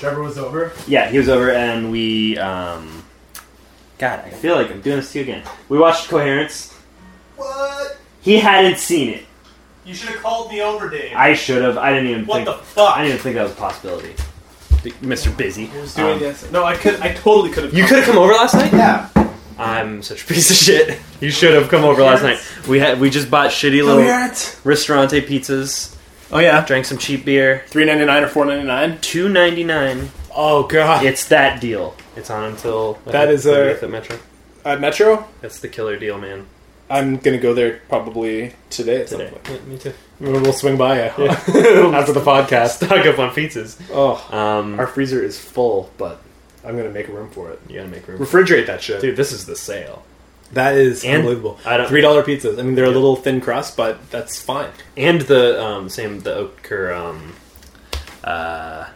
Trevor was over. Yeah, he was over, and we. Um, God, I feel like I'm doing this to you again. We watched Coherence. What? He hadn't seen it. You should have called me over, Dave. I should have. I didn't even what think. the fuck? I didn't even think that was a possibility. Mr. Busy. I was doing Um, this. No, I could. I totally could have. You could have come over last night. Yeah. I'm such a piece of shit. You should have come over last night. We had we just bought shitty little Ristorante pizzas. Oh yeah. Drank some cheap beer. Three ninety nine or four ninety nine. Two ninety nine. Oh god. It's that deal. It's on until I That think, is a- 30th at Metro. At Metro, That's the killer deal, man. I'm gonna go there probably today. At some Today. point. Yeah, me too. We'll swing by you after the podcast. Stock up on pizzas. Oh, Um, our freezer is full, but I'm gonna make room for it. you gotta make room. Refrigerate that shit. Dude, this is the sale. That is And unbelievable. I don't- Three dollar pizzas. I mean, they're a little thin crust, but that's fine. And the um, same the Oetker um, uh,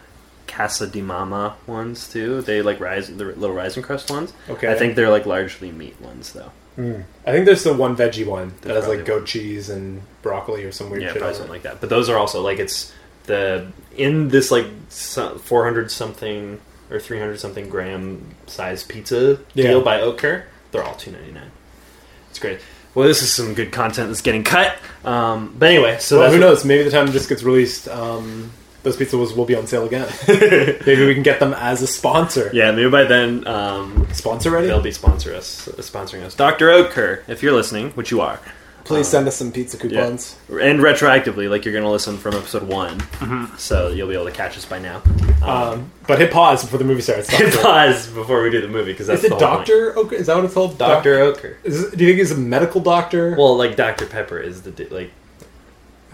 Casa di Mama ones too. They like rise the little rising crust ones. Okay. I think they're like largely meat ones though. I think there's the one veggie one that There's has like goat cheese and broccoli or some weird yeah, shit. something like that. But those are also like it's the in this like four hundred something or three hundred something gram size pizza Yeah. deal by Oetker. They're all two ninety nine. It's great. Well, this is some good content that's getting cut. Um, but anyway, so well, who knows? Maybe the time this gets released, um, those pizzas will be on sale again. Maybe we can get them as a sponsor. Yeah, maybe by then um, Sponsor ready? they'll be sponsor us, sponsoring us. Dr. Oetker, if you're listening, which you are, Please um, send us some pizza coupons. and retroactively, like you're going to listen from episode one, mm-hmm. so you'll be able to catch us by now. Um, um but hit pause before the movie starts. Hit Doctor. pause before we do the movie because that's Is the it whole point. Doctor? Okay, is that what it's called? Dr. Oetker. Doc- Is, do you think he's a medical doctor? Well, like Dr. Pepper is the like.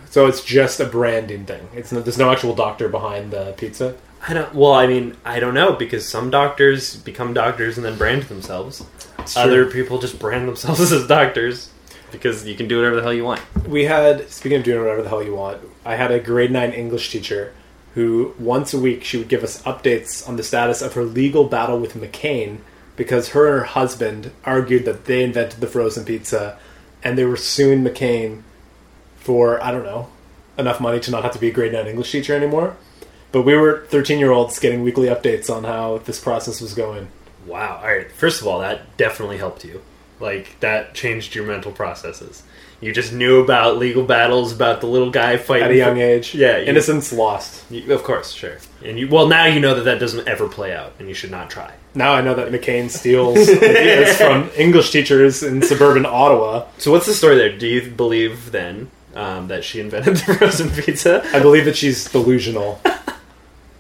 so it's just a branding thing. It's no, there's no actual doctor behind the pizza. I don't. Well, I mean, I don't know because some doctors become doctors and then brand themselves. true. Other people just brand themselves as doctors because you can do whatever the hell you want. we had speaking of doing whatever the hell you want i had a grade 9 english teacher who once a week she would give us updates on the status of her legal battle with mccain because her and her husband argued that they invented the frozen pizza and they were suing mccain for i don't know enough money to not have to be a grade 9 english teacher anymore but we were 13 year olds getting weekly updates on how this process was going Wow. All right. First of all, that definitely helped you. Like that changed your mental processes. You just knew about legal battles, about the little guy fighting at a young for- age Yeah, you- innocence lost You- of course, sure. And you well now you know that that doesn't ever play out, and you should not try. now i know that mccain steals ideas from english teachers in suburban ottawa So what's the story there? Do you believe then um, that she invented the frozen pizza? I believe that she's delusional.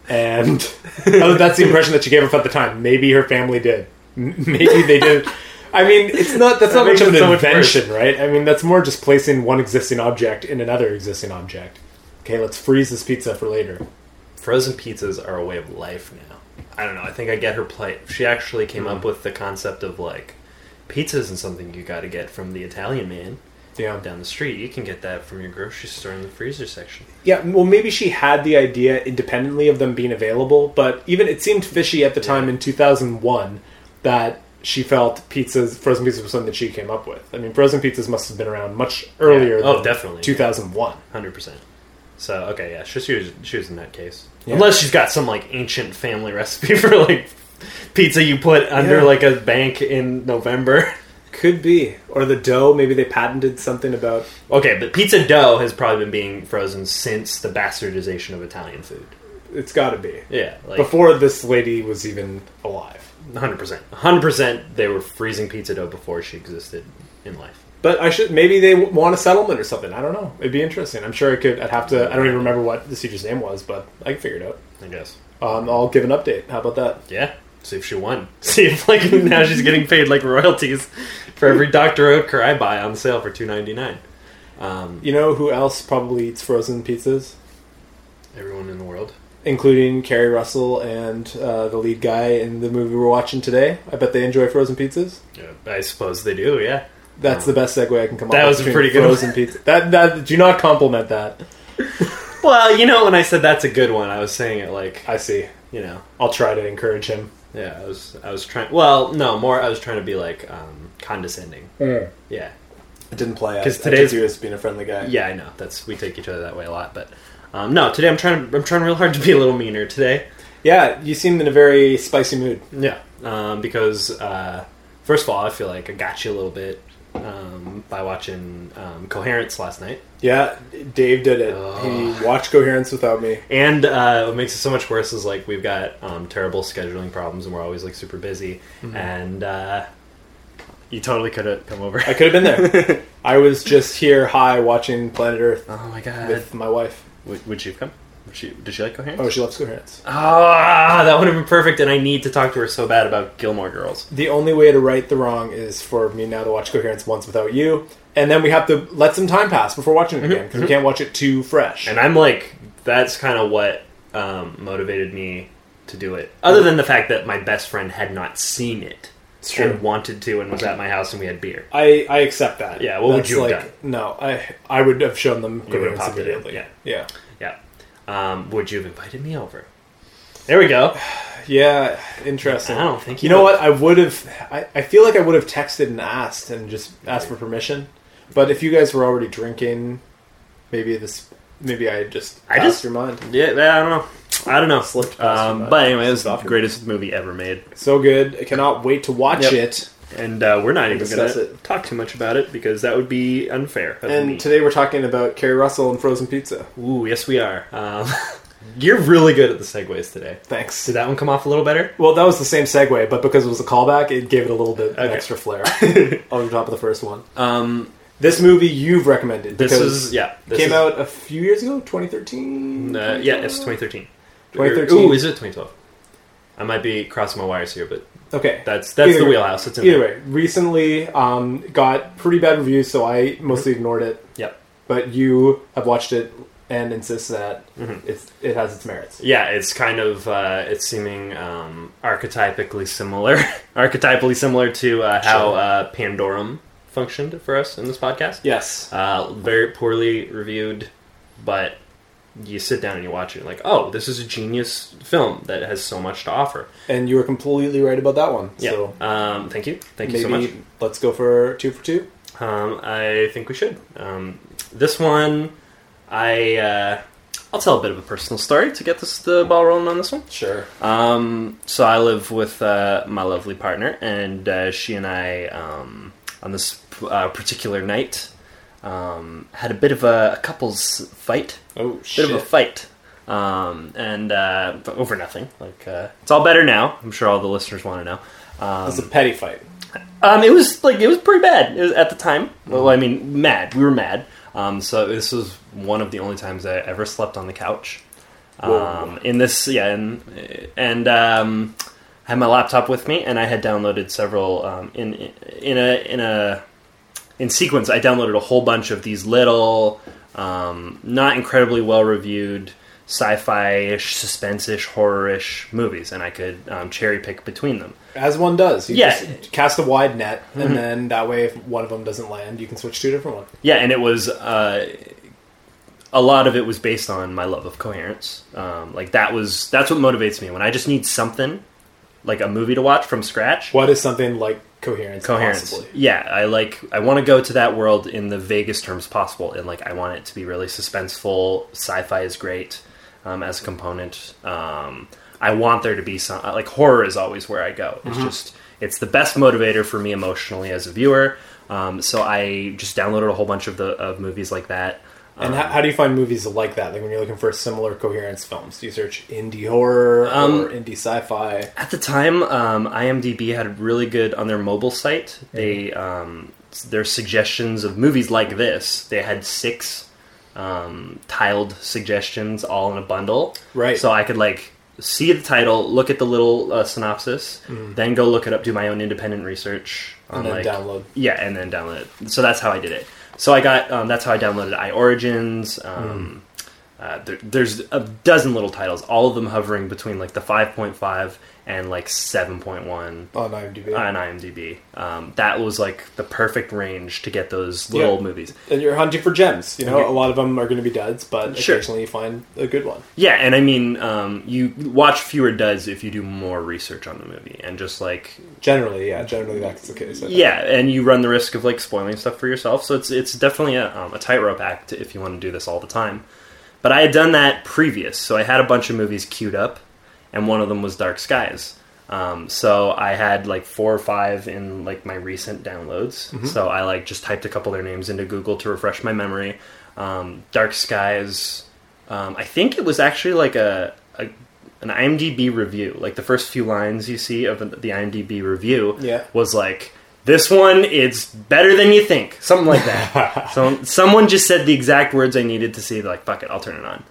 and oh, that's the impression that she gave off at the time. Maybe her family did. Maybe they did. I mean, it's not. That's That not much of an so invention, right? I mean, that's more just placing one existing object in another existing object. Okay, let's freeze this pizza for later. Frozen pizzas are a way of life now. I don't know. I think I get her plight. She actually came up hmm. with the concept of like pizza isn't something you got to get from the Italian man Yeah, down the street. You can get that from your grocery store in the freezer section. yeah. Well, maybe she had the idea independently of them being available, but even it seemed fishy at the time in two thousand one that she felt pizzas, frozen pizzas, was something that she came up with. I mean, frozen pizzas must have been around much earlier. Yeah. Oh, than definitely. two thousand one. Hundred percent. So okay, yeah, she, she was she was in that case. Yeah. Unless she's got some like ancient family recipe for like pizza you put under Yeah. like a bank in November. Could be. Or the dough, maybe they patented something about Okay, but pizza dough has probably been being frozen since the bastardization of Italian food. it's got to be. Yeah, like Before this lady was even alive. Hundred percent, hundred percent. They were freezing pizza dough before she existed in life. But I should maybe they want a settlement or something. I don't know. It'd be interesting. I'm sure I could. I'd have to. I don't even remember what the teacher's name was, but I can figure it out. I guess. Um, I'll give an update. How about that? Yeah. See if she won. See if like now she's getting paid like royalties for every Dr. Oetker I buy on sale for two ninety nine. Um, You know who else probably eats frozen pizzas? everyone in the world. Including Keri Russell and uh, the lead guy in the movie we're watching today. I bet they enjoy frozen pizzas. Yeah, I suppose they do. Yeah. That's the best segue I can come That up with. was a pretty good frozen pizza. That that do not compliment that. Well, you know, when I said that's a good one, I was saying it like I see. you know, I'll try to encourage him. yeah. I was I was trying. Well, no, more. I was trying to be like um, condescending. Yeah. It didn't play out. 'Cause I today's- took you as being a friendly guy. Yeah, I know. That's we take each other that way a lot, but um, no. Today I'm trying. I'm trying real hard to be a little meaner today. Yeah, you seem in a very spicy mood. Yeah, um, because uh, first of all, I feel like I got you a little bit um, by watching um, Coherence last night, Yeah, Dave did it. He watched Coherence without me. and uh, what makes it so much worse is like we've got um, terrible scheduling problems, and we're always like super busy, and uh, you totally could have come over. I could have been there. I was just here high watching Planet Earth oh my god! with my wife. Would, would she have come? Would she, did she like Coherence? Oh, she loves Coherence. Ah, that would have been perfect, and I need to talk to her so bad about Gilmore Girls. The only way to right the wrong is for me now to watch Coherence once without you, and then we have to let some time pass before watching it again because we can't watch it too fresh. And I'm like, that's kind of what um, motivated me to do it. Other than the fact that my best friend had not seen it It's true. and wanted to, and was at my house, and we had beer. I, I accept that. Yeah, what would That's you have like, No, I I would have shown them You would have popped it in, immediately. yeah. yeah, Yeah. Um, would you have invited me over? There we go. yeah. Interesting. I don't think You you know would. what? I would have. I, I feel like I would have texted and asked and just asked for permission. But if you guys were already drinking, maybe this. Maybe I just I passed just- your mind. Yeah, I don't know. I don't know. Slipped past Um, but anyway, it's Slipped the greatest movie ever made, So good. I cannot wait to watch Yep. it. and uh, we're not even going Discuss to it. talk too much about it because that would be unfair. of me. And today we're talking about Keri Russell and frozen pizza. Ooh, yes, we are. Um, you're really good at the segues today. Thanks. Did that one come off a little better? Well, that was the same segue, but because it was a callback, it gave it a little bit an Okay. extra flair on top of the first one. Um, This movie you've recommended. this because is yeah. This came is, out a few years ago, 2013. Uh, yeah, it's 2013. 2013. Ooh, is it 2012? I might be crossing my wires here, but Okay. that's that's Either the wheelhouse. It's in Either there. way, recently um, got pretty bad reviews, so I mostly ignored it. Yep. But you have watched it and insist that Mhm. it's it has its merits. Yeah, it's kind of uh, it's seeming um, archetypically similar, archetypally similar to uh, how Sure. uh, Pandorum functioned for us in this podcast. Yes. Uh, very poorly reviewed, but you sit down and you watch it, and like, oh, this is a genius film that has so much to offer. And you were completely right about that one. Yeah. So um, thank you. Thank you so much. let's go for two for two. Um, I think we should. Um, this one, I uh, I'll tell a bit of a personal story to get this the ball rolling on this one. Sure. Um, so I live with uh, my lovely partner, and uh, she and I, um, on this uh, particular night, um, had a bit of a, a couples fight. Oh Bit shit. of a fight. Um, and uh, over nothing. Like uh, it's all better now. I'm sure all the listeners want to know. Um, was a petty fight. um, it was like it was pretty bad It was- at the time. Well, I mean, mad. We were mad. Um, so this was one of the only times I ever slept on the couch. Whoa. Um, in this, yeah, and and um, I had my laptop with me, and I had downloaded several um, in in a in a in sequence. I downloaded a whole bunch of these little, um, not incredibly well reviewed sci-fi-ish, suspense-ish, horror-ish movies, and I could um, cherry pick between them. As one does. You Yeah. Mm-hmm. just cast a wide net, and then that way, if one of them doesn't land, you can switch to a different one. Yeah, and it was uh, a lot of it was based on my love of coherence. Um, like that was that's what motivates me when I just need something like a movie to watch from scratch. What is something like coherence? Coherence. Possibly? Yeah, I like. I want to go to that world in the vaguest terms possible, and like I want it to be really suspenseful. Sci-fi is great um, as a component. Um, I want there to be some like horror is always where I go. It's just it's the best motivator for me emotionally as a viewer. Um, so I just downloaded a whole bunch of the of movies like that. And how, how do you find movies like that? Like when you're looking for similar coherence films, do you search indie horror Um, or indie sci-fi? At the time, um, IMDb had really good on their mobile site. They um, their suggestions of movies like this. They had six um, tiled suggestions all in a bundle. Right. So I could like see the title, look at the little uh, synopsis, then go look it up, do my own independent research on And then like download. yeah, and then download it. So that's how I did it. So I got um, that's how I downloaded I Origins. Um, uh, there, there's a dozen little titles, all of them hovering between like the 5.5 and like 7.1 on IMDb. on IMDb. Um, that was like the perfect range to get those little Yeah. movies. and you're hunting for gems. You know, a lot of them are going to be duds, but Sure. occasionally you find a good one. Yeah, and I mean, um, you watch fewer duds if you do more research on the movie and just like Generally, yeah, generally that's the case. Yeah, and you run the risk of like spoiling stuff for yourself. So it's it's definitely a, um, a tightrope act if you want to do this all the time. But I had done that previous, so I had a bunch of movies queued up, and one of them was Dark Skies. Um, so I had like four or five in like my recent downloads. So I like just typed a couple of their names into Google to refresh my memory. Um, Dark Skies. Um, I think it was actually like a, a an IMDb review. Like the first few lines you see of the, IMDb review Yeah. was like, "This one is better than you think," something like that. so someone just said the exact words I needed to see. Like, fuck it, I'll turn it on.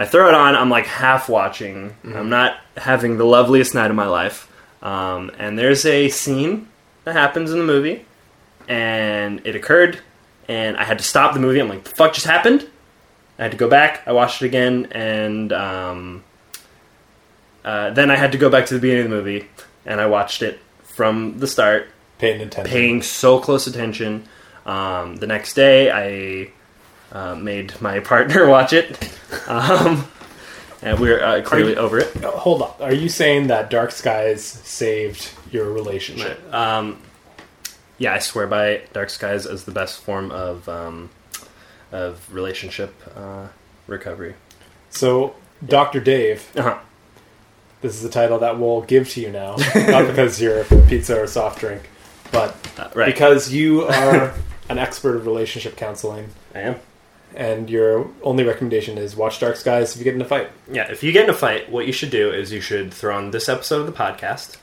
I throw it on. I'm like half watching. I'm not having the loveliest night of my life. Um, and there's a scene that happens in the movie, and it occurred, and I had to stop the movie. I'm like, the fuck just happened? I had to go back. I watched it again, and um, uh, then I had to go back to the beginning of the movie, and I watched it from the start, Paying attention. paying so close attention. Um, the next day, I uh, made my partner watch it, um, and we're uh, clearly over it. Oh, Hold on. Are you saying that Dark Skies saved your relationship? Um, yeah, I swear by Dark Skies as the best form of um, of relationship uh, recovery. So, Dr. Dave, Uh-huh. this is the title that we'll give to you now. Not because you're a pizza or soft drink, but Uh, right, because you are an expert of relationship counseling, I am. And your only recommendation is watch Dark Skies if you get in a fight. Yeah, if you get in a fight, what you should do is you should throw on this episode of the podcast.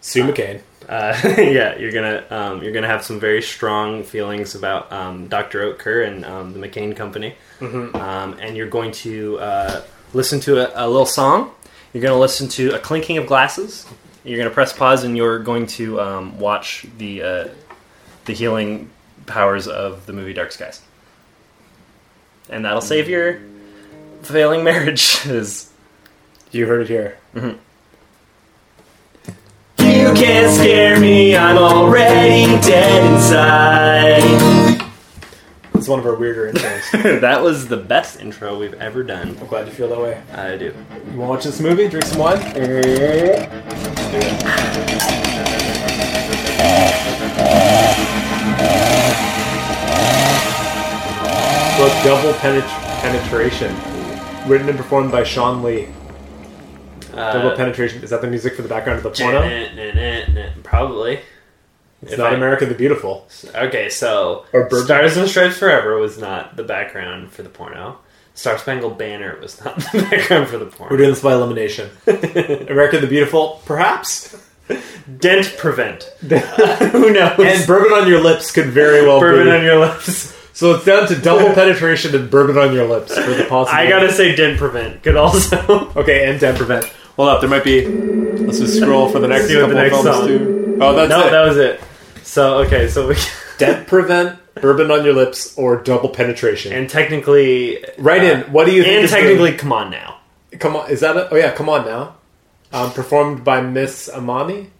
Sue McCain. Uh, yeah, you're gonna um, you're gonna have some very strong feelings about um, Dr. Oetker and um, the McCain Company, um, and you're going to uh, listen to a, a little song. You're gonna listen to a clinking of glasses. You're gonna press pause, and you're going to um, watch the uh, the healing powers of the movie Dark Skies, and that'll save your failing marriages. You heard it here. Mm-hmm. You can't scare me, I'm already dead inside. It's one of our weirder intros. that was the best intro we've ever done. I'm glad you feel that way. I do. You want to watch this movie? Drink some wine? Double Penet- Penetration. Written and performed by Sean Lee. Double Uh, Penetration. Is that the music for the background of the porno? Probably. It's if not I- America the Beautiful. Okay, so Or Bourbon. Stars and Stripes Forever was not the background for the porno. Star Spangled Banner was not the background for the porno. We're porno. doing this by elimination. America the Beautiful, perhaps. Dent Prevent. Who knows? And Bourbon on Your Lips could very well be. Bourbon be. on your lips. So it's down to double penetration and bourbon on your lips for the possible. I gotta say Dent Prevent. Could also. Okay, and Dent Prevent. Hold up, there might be. Let's just scroll for the next See what couple the next of films song- do. Oh, that's no, it. that was it. So, okay, so we. Dent Prevent, bourbon on your lips, or double penetration. And technically. right uh, in. What do you think? And is the- technically, come on now. come on. Is that? A, oh yeah, come on now. Um, performed by Miss Amani.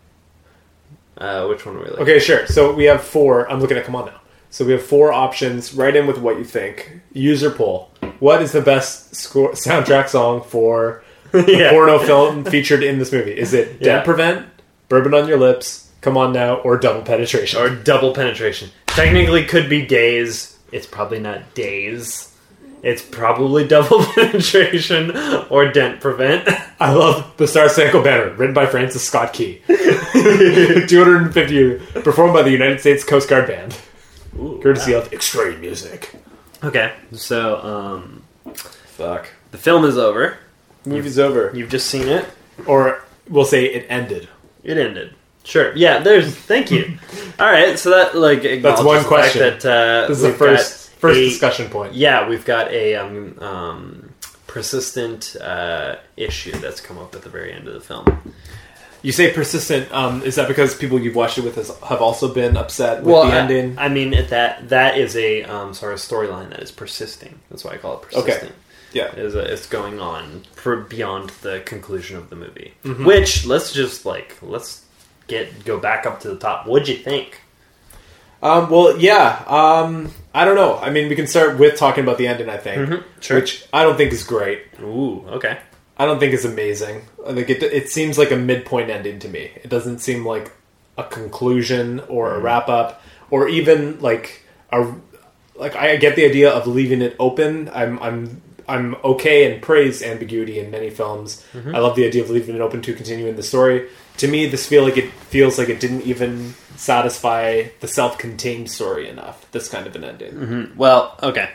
Uh, which one are we looking Okay, sure. So we have four. I'm looking at come on now. So we have four options. Write in with what you think. User poll. What is the best score, soundtrack song for yeah. porno film featured in this movie? Is it Yeah. Dent Prevent, Bourbon on Your Lips, Come On Now, or Double Penetration? Or double penetration. Technically, could be days. It's probably not days. It's probably double penetration or dent prevent. I love the Star Spangled Banner, written by Francis Scott Key. 250, performed by the United States Coast Guard Band, courtesy of Extreme Music. Okay, so um, Fuck. the film is over. Movie's over. You've just seen it. Or we'll say it ended. It ended. Sure. Yeah. There's. Thank you. All right. So that like That's one the question. That uh, This is the first first a- discussion point. Yeah, we've got a um, um, persistent uh, issue that's come up at the very end of the film. You say persistent. Um, is that because people you've watched it with has, have also been upset with well, the I- ending? I, mean, that that is a um, sort of storyline that is persisting. That's why I call it persistent. yeah. It is a, it's going on for beyond the conclusion of the movie. Mm-hmm. Which let's just like let's get go back up to the top. What'd you think? Um, well, yeah. Um, I don't know. I mean, we can start with talking about the ending. I think, Mhm, sure. which I don't think is great. Ooh, okay. I don't think is amazing. Like it, it seems like a midpoint ending to me. It doesn't seem like a conclusion or a wrap up, or even like a like. I get the idea of leaving it open. I'm I'm I'm okay and praise ambiguity in many films. Mm-hmm. I love the idea of leaving it open to continuing the story. To me, this feel like it feels like it didn't even satisfy the self-contained story enough. This kind of an ending. Mm-hmm. Well, okay.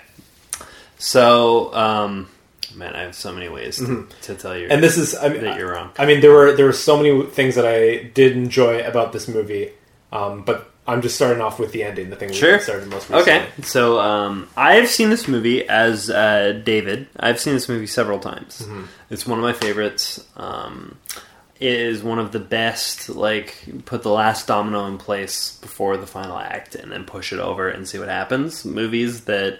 So, um, man, I have so many ways to, to tell you Mm-hmm. And this is, I mean, that you're wrong. I mean, there were there were so many things that I did enjoy about this movie, um, but I'm just starting off with the ending. The thing Sure. we started most recently. Okay, so um, I've seen this movie as uh, David. I've seen this movie several times. Mm-hmm. It's one of my favorites. Um, it is one of the best. Like, put the last domino in place before the final act, and then push it over and see what happens. Movies that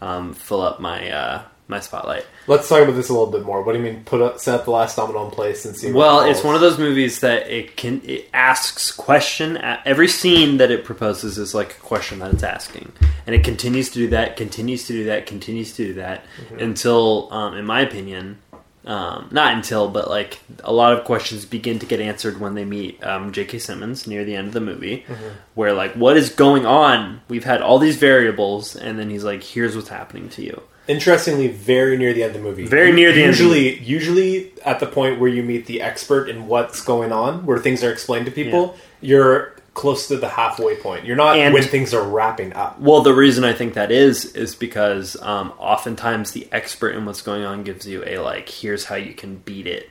um, fill up my uh, my spotlight. Let's talk about this a little bit more. What do you mean? Put up, set up the last domino in place and see. Well, it's one of those movies that it can it asks question. Every scene that it proposes is like a question that it's asking, and it continues to do that, continues to do that, continues to do that until, um, in my opinion, um, not until, but like a lot of questions begin to get answered when they meet um, J.K. Simmons near the end of the movie, where like what is going on? We've had all these variables, and then he's like, "Here's what's happening to you." Interestingly very near the end of the movie. Very near the end usually, Usually, at the point where you meet the expert in what's going on, where things are explained to people, you're close to the halfway point. You're not And- when things are wrapping up. Well, the reason I think that is is because um, oftentimes the expert in what's going on gives you a like, here's how you can beat it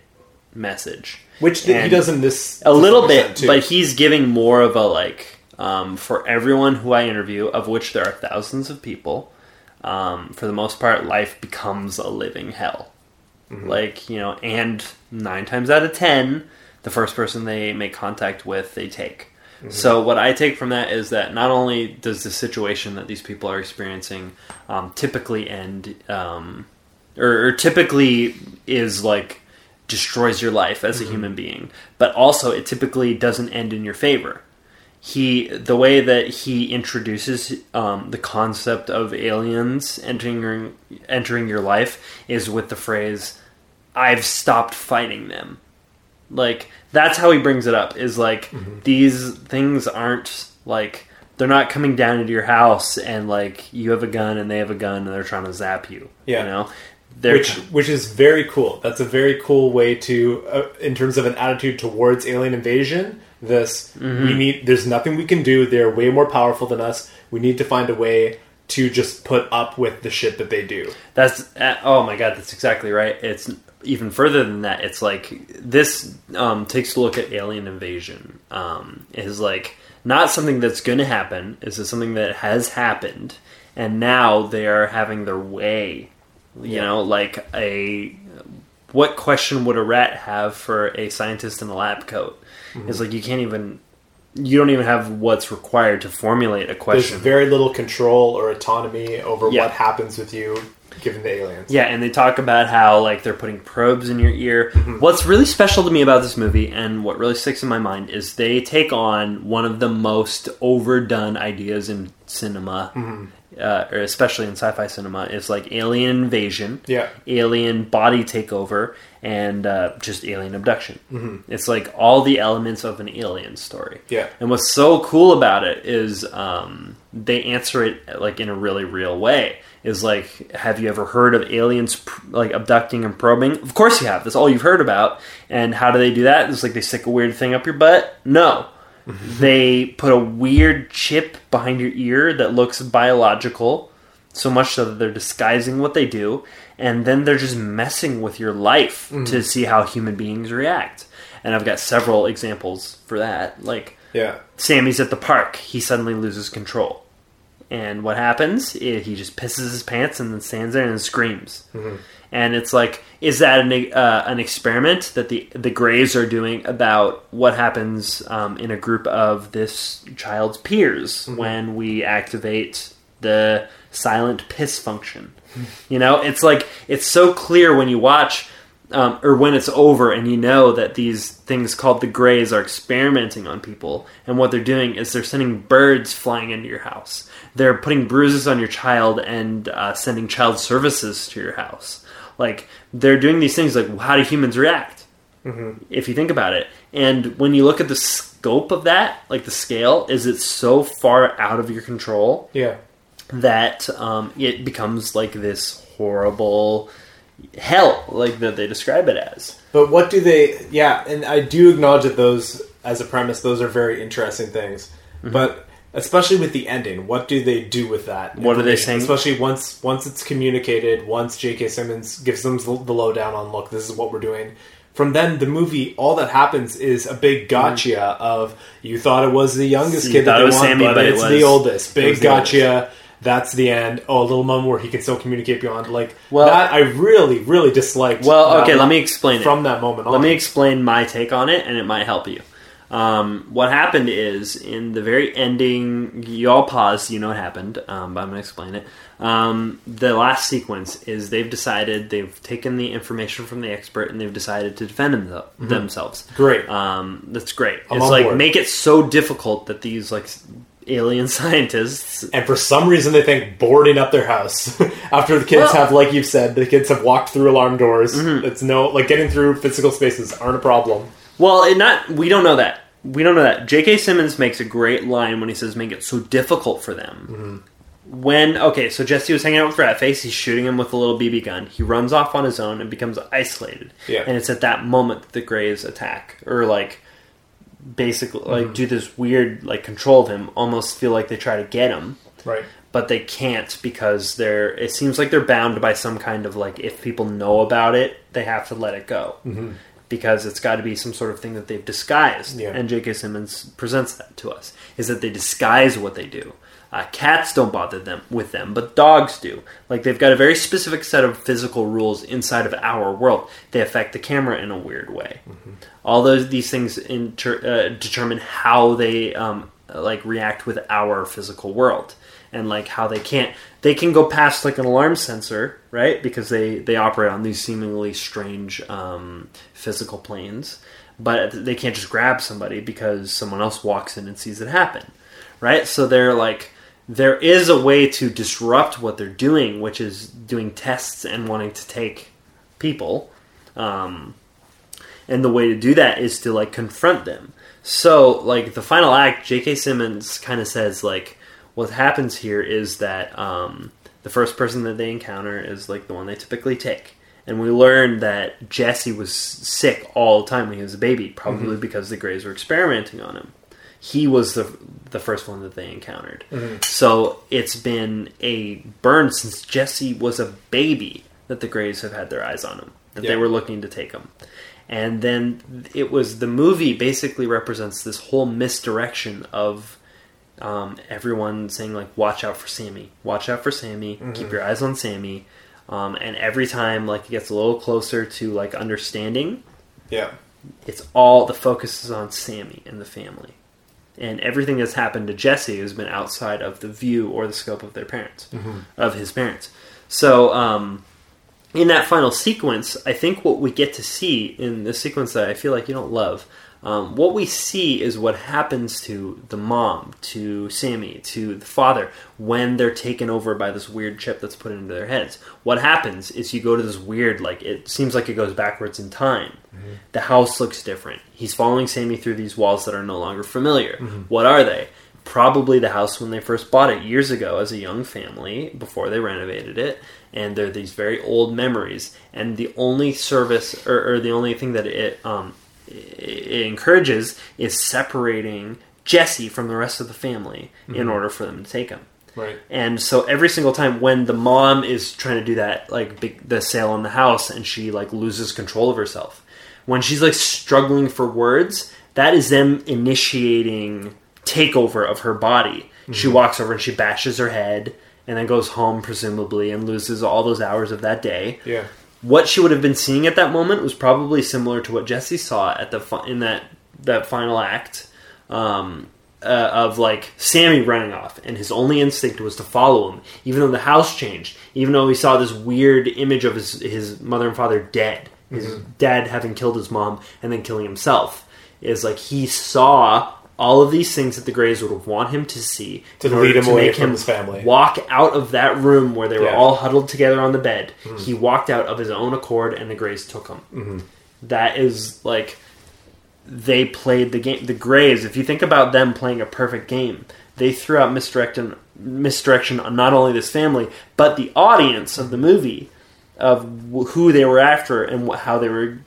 message. Which th- he does in this a little bit, too. but he's giving more of a like um, for everyone who I interview, of which there are thousands of people. Um, for the most part, life becomes a living hell. Mm-hmm. Like you know, and nine times out of ten, the first person they make contact with, they take. Mm-hmm. So what I take from that is that not only does the situation that these people are experiencing um, typically end, um, or, or typically is like destroys your life as a human being, but also it typically doesn't end in your favor. He, the way that he introduces um, the concept of aliens entering your, entering your life is with the phrase, "I've stopped fighting them." Like that's how he brings it up. Is like these things aren't like they're not coming down into your house and like you have a gun and they have a gun and they're trying to zap you. Yeah. you know, they're which which is very cool. That's a very cool way to, uh, in terms of an attitude towards alien invasion. This Mm-hmm. we need. There's nothing we can do. They're way more powerful than us. We need to find a way to just put up with the shit that they do. That's uh, oh my god, that's exactly right. It's even further than that. It's like this um, takes a look at alien invasion. Um, is like not something that's going to happen. Is it something that has happened, and now they are having their way. You Yeah. know, like a what question would a rat have for a scientist in a lab coat? Mm-hmm. It's like you can't even. You don't even have what's required to formulate a question. There's very little control or autonomy over Yeah. what happens with you given the aliens. Yeah, and they talk about how like they're putting probes in your ear. Mm-hmm. What's really special to me about this movie and what really sticks in my mind is they take on one of the most overdone ideas in cinema, mm-hmm. uh, or especially in sci-fi cinema. Is like alien invasion, Yeah. alien body takeover, and uh, just alien abduction. It's like all the elements of an alien story. Yeah. And what's so cool about it is um, they answer it like in a really real way. Is like, have you ever heard of aliens pr- like abducting and probing? Of course you have. That's all you've heard about. And how do they do that? It's like they stick a weird thing up your butt. No, they put a weird chip behind your ear that looks biological, so much so that they're disguising what they do, and then they're just messing with your life to see how human beings react. And I've got several examples for that. Like Yeah. Sammy's at the park, he suddenly loses control. And what happens? is he just pisses his pants and then stands there and screams. And it's like, is that an, uh, an experiment that the the Greys are doing about what happens um, in a group of this child's peers when we activate the silent piss function? You know, it's like it's so clear when you watch um, or when it's over and you know that these things called the Greys are experimenting on people, and what they're doing is they're sending birds flying into your house. They're putting bruises on your child and uh, sending child services to your house. Like they're doing these things. Like how do humans react? If you think about it, and when you look at the scope of that, like the scale, is it so far out of your control Yeah. That um, it becomes like this horrible hell, like that they describe it as. But what do they? Yeah, and I do acknowledge that those, as a premise, those are very interesting things. Mm-hmm. But especially with the ending, what do they do with that? What are they saying? Especially once once it's communicated, once J.K. Simmons gives them the lowdown on, look, this is what we're doing. From then, the movie, all that happens is a big gotcha of you thought it was the youngest You kid that they it was want, Sammy, but, but it it's was- the oldest. it Big the gotcha. That's the end. Oh, a little moment where he can still communicate beyond. Like Well- that, I really, really disliked. Well, okay, let me explain it. from that moment on. Let me explain my take on it, and it might help you. Um, what happened is in the very ending, you all paused, you know what happened, um, but I'm going to explain it. Um, the last sequence is they've decided, they've taken the information from the expert and they've decided to defend them- themselves. Great. Um, that's great. I'm it's like board. make it so difficult that these like alien scientists And for some reason, they think boarding up their house after the kids Well- Mm-hmm. have, like you've said, the kids have walked through alarm doors. It's no like getting through physical spaces aren't a problem. Well, it not we don't know that. We don't know that. J.K. Simmons makes a great line when he says make it so difficult for them. When okay, so Jesse was hanging out with Ratface, he's shooting him with a little BB gun. He runs off on his own and becomes isolated. Yeah. And it's at that moment that the Greys attack or like basically like mm-hmm. do this weird like control of him, almost feel like they try to get him. Right. but they can't because they're it seems like they're bound by some kind of like if people know about it they have to let it go. Mm-hmm. Because it's got to be some sort of thing that they've disguised. Yeah. and j.k simmons presents that to us is that they disguise what they do. Uh, cats don't bother them with them but dogs do. Like they've got a very specific set of physical rules inside of our world. They affect the camera in a weird way mm-hmm. All those these things inter, uh, determine how they um, like react with our physical world. And like how they can't they can go past like an alarm sensor right? Because they they operate on these seemingly strange um, physical planes. But they can't just grab somebody because someone else walks in and sees it happen right? So they're like there is a way to disrupt what they're doing which is doing tests and wanting to take people um, and the way to do that is to like confront them. So like the final act j.k simmons kind of says like what happens here is that um, the first person that they encounter is like the one they typically take. And we learn that jesse was sick all the time when he was a baby probably because the greys were experimenting on him. He was the the first one that they encountered. So it's been a burn since jesse was a baby that the greys have had their eyes on him that they were looking to take him and then it was the movie basically represents this whole misdirection of um, everyone saying like watch out for sammy. Watch out for sammy. Keep your eyes on sammy. Um, and every time like it gets a little closer to like understanding Yeah. it's all the focus is on sammy and the family. And everything that's happened to jesse has been outside of the view or the scope of their parents of his parents. So um, in that final sequence, I think what we get to see in the sequence that I feel like you don't love, um, what we see is what happens to the mom, to Sammy, to the father when they're taken over by this weird chip that's put into their heads. What happens is you go to this weird, like, it seems like it goes backwards in time. The house looks different. He's following Sammy through these walls that are no longer familiar. What are they? Probably the house when they first bought it years ago as a young family before they renovated it and they're these very old memories and the only service or, or the only thing that it um, it encourages is separating Jesse from the rest of the family in order for them to take him. Right. And so every single time when the mom is trying to do that, like big, the sale on the house, and she like loses control of herself, when she's like struggling for words, that is them initiating takeover of her body. She walks over and she bashes her head, and then goes home presumably and loses all those hours of that day Yeah. what she would have been seeing at that moment was probably similar to what Jesse saw at the fi- in that that final act um, uh, of like Sammy running off, and his only instinct was to follow him, even though the house changed, even though he saw this weird image of his his mother and father dead, his dad having killed his mom and then killing himself. Is like he saw all of these things that the Greys would want him to see To lead him to away make from him his family. walk out of that room where they were Yeah. all huddled together on the bed. Mm-hmm. He walked out of his own accord, and the Greys took him. Mm-hmm. That is like they played the game. The Greys, if you think about them playing a perfect game, they threw out misdirection misdirection on not only this family but the audience of the movie of who they were after and how they were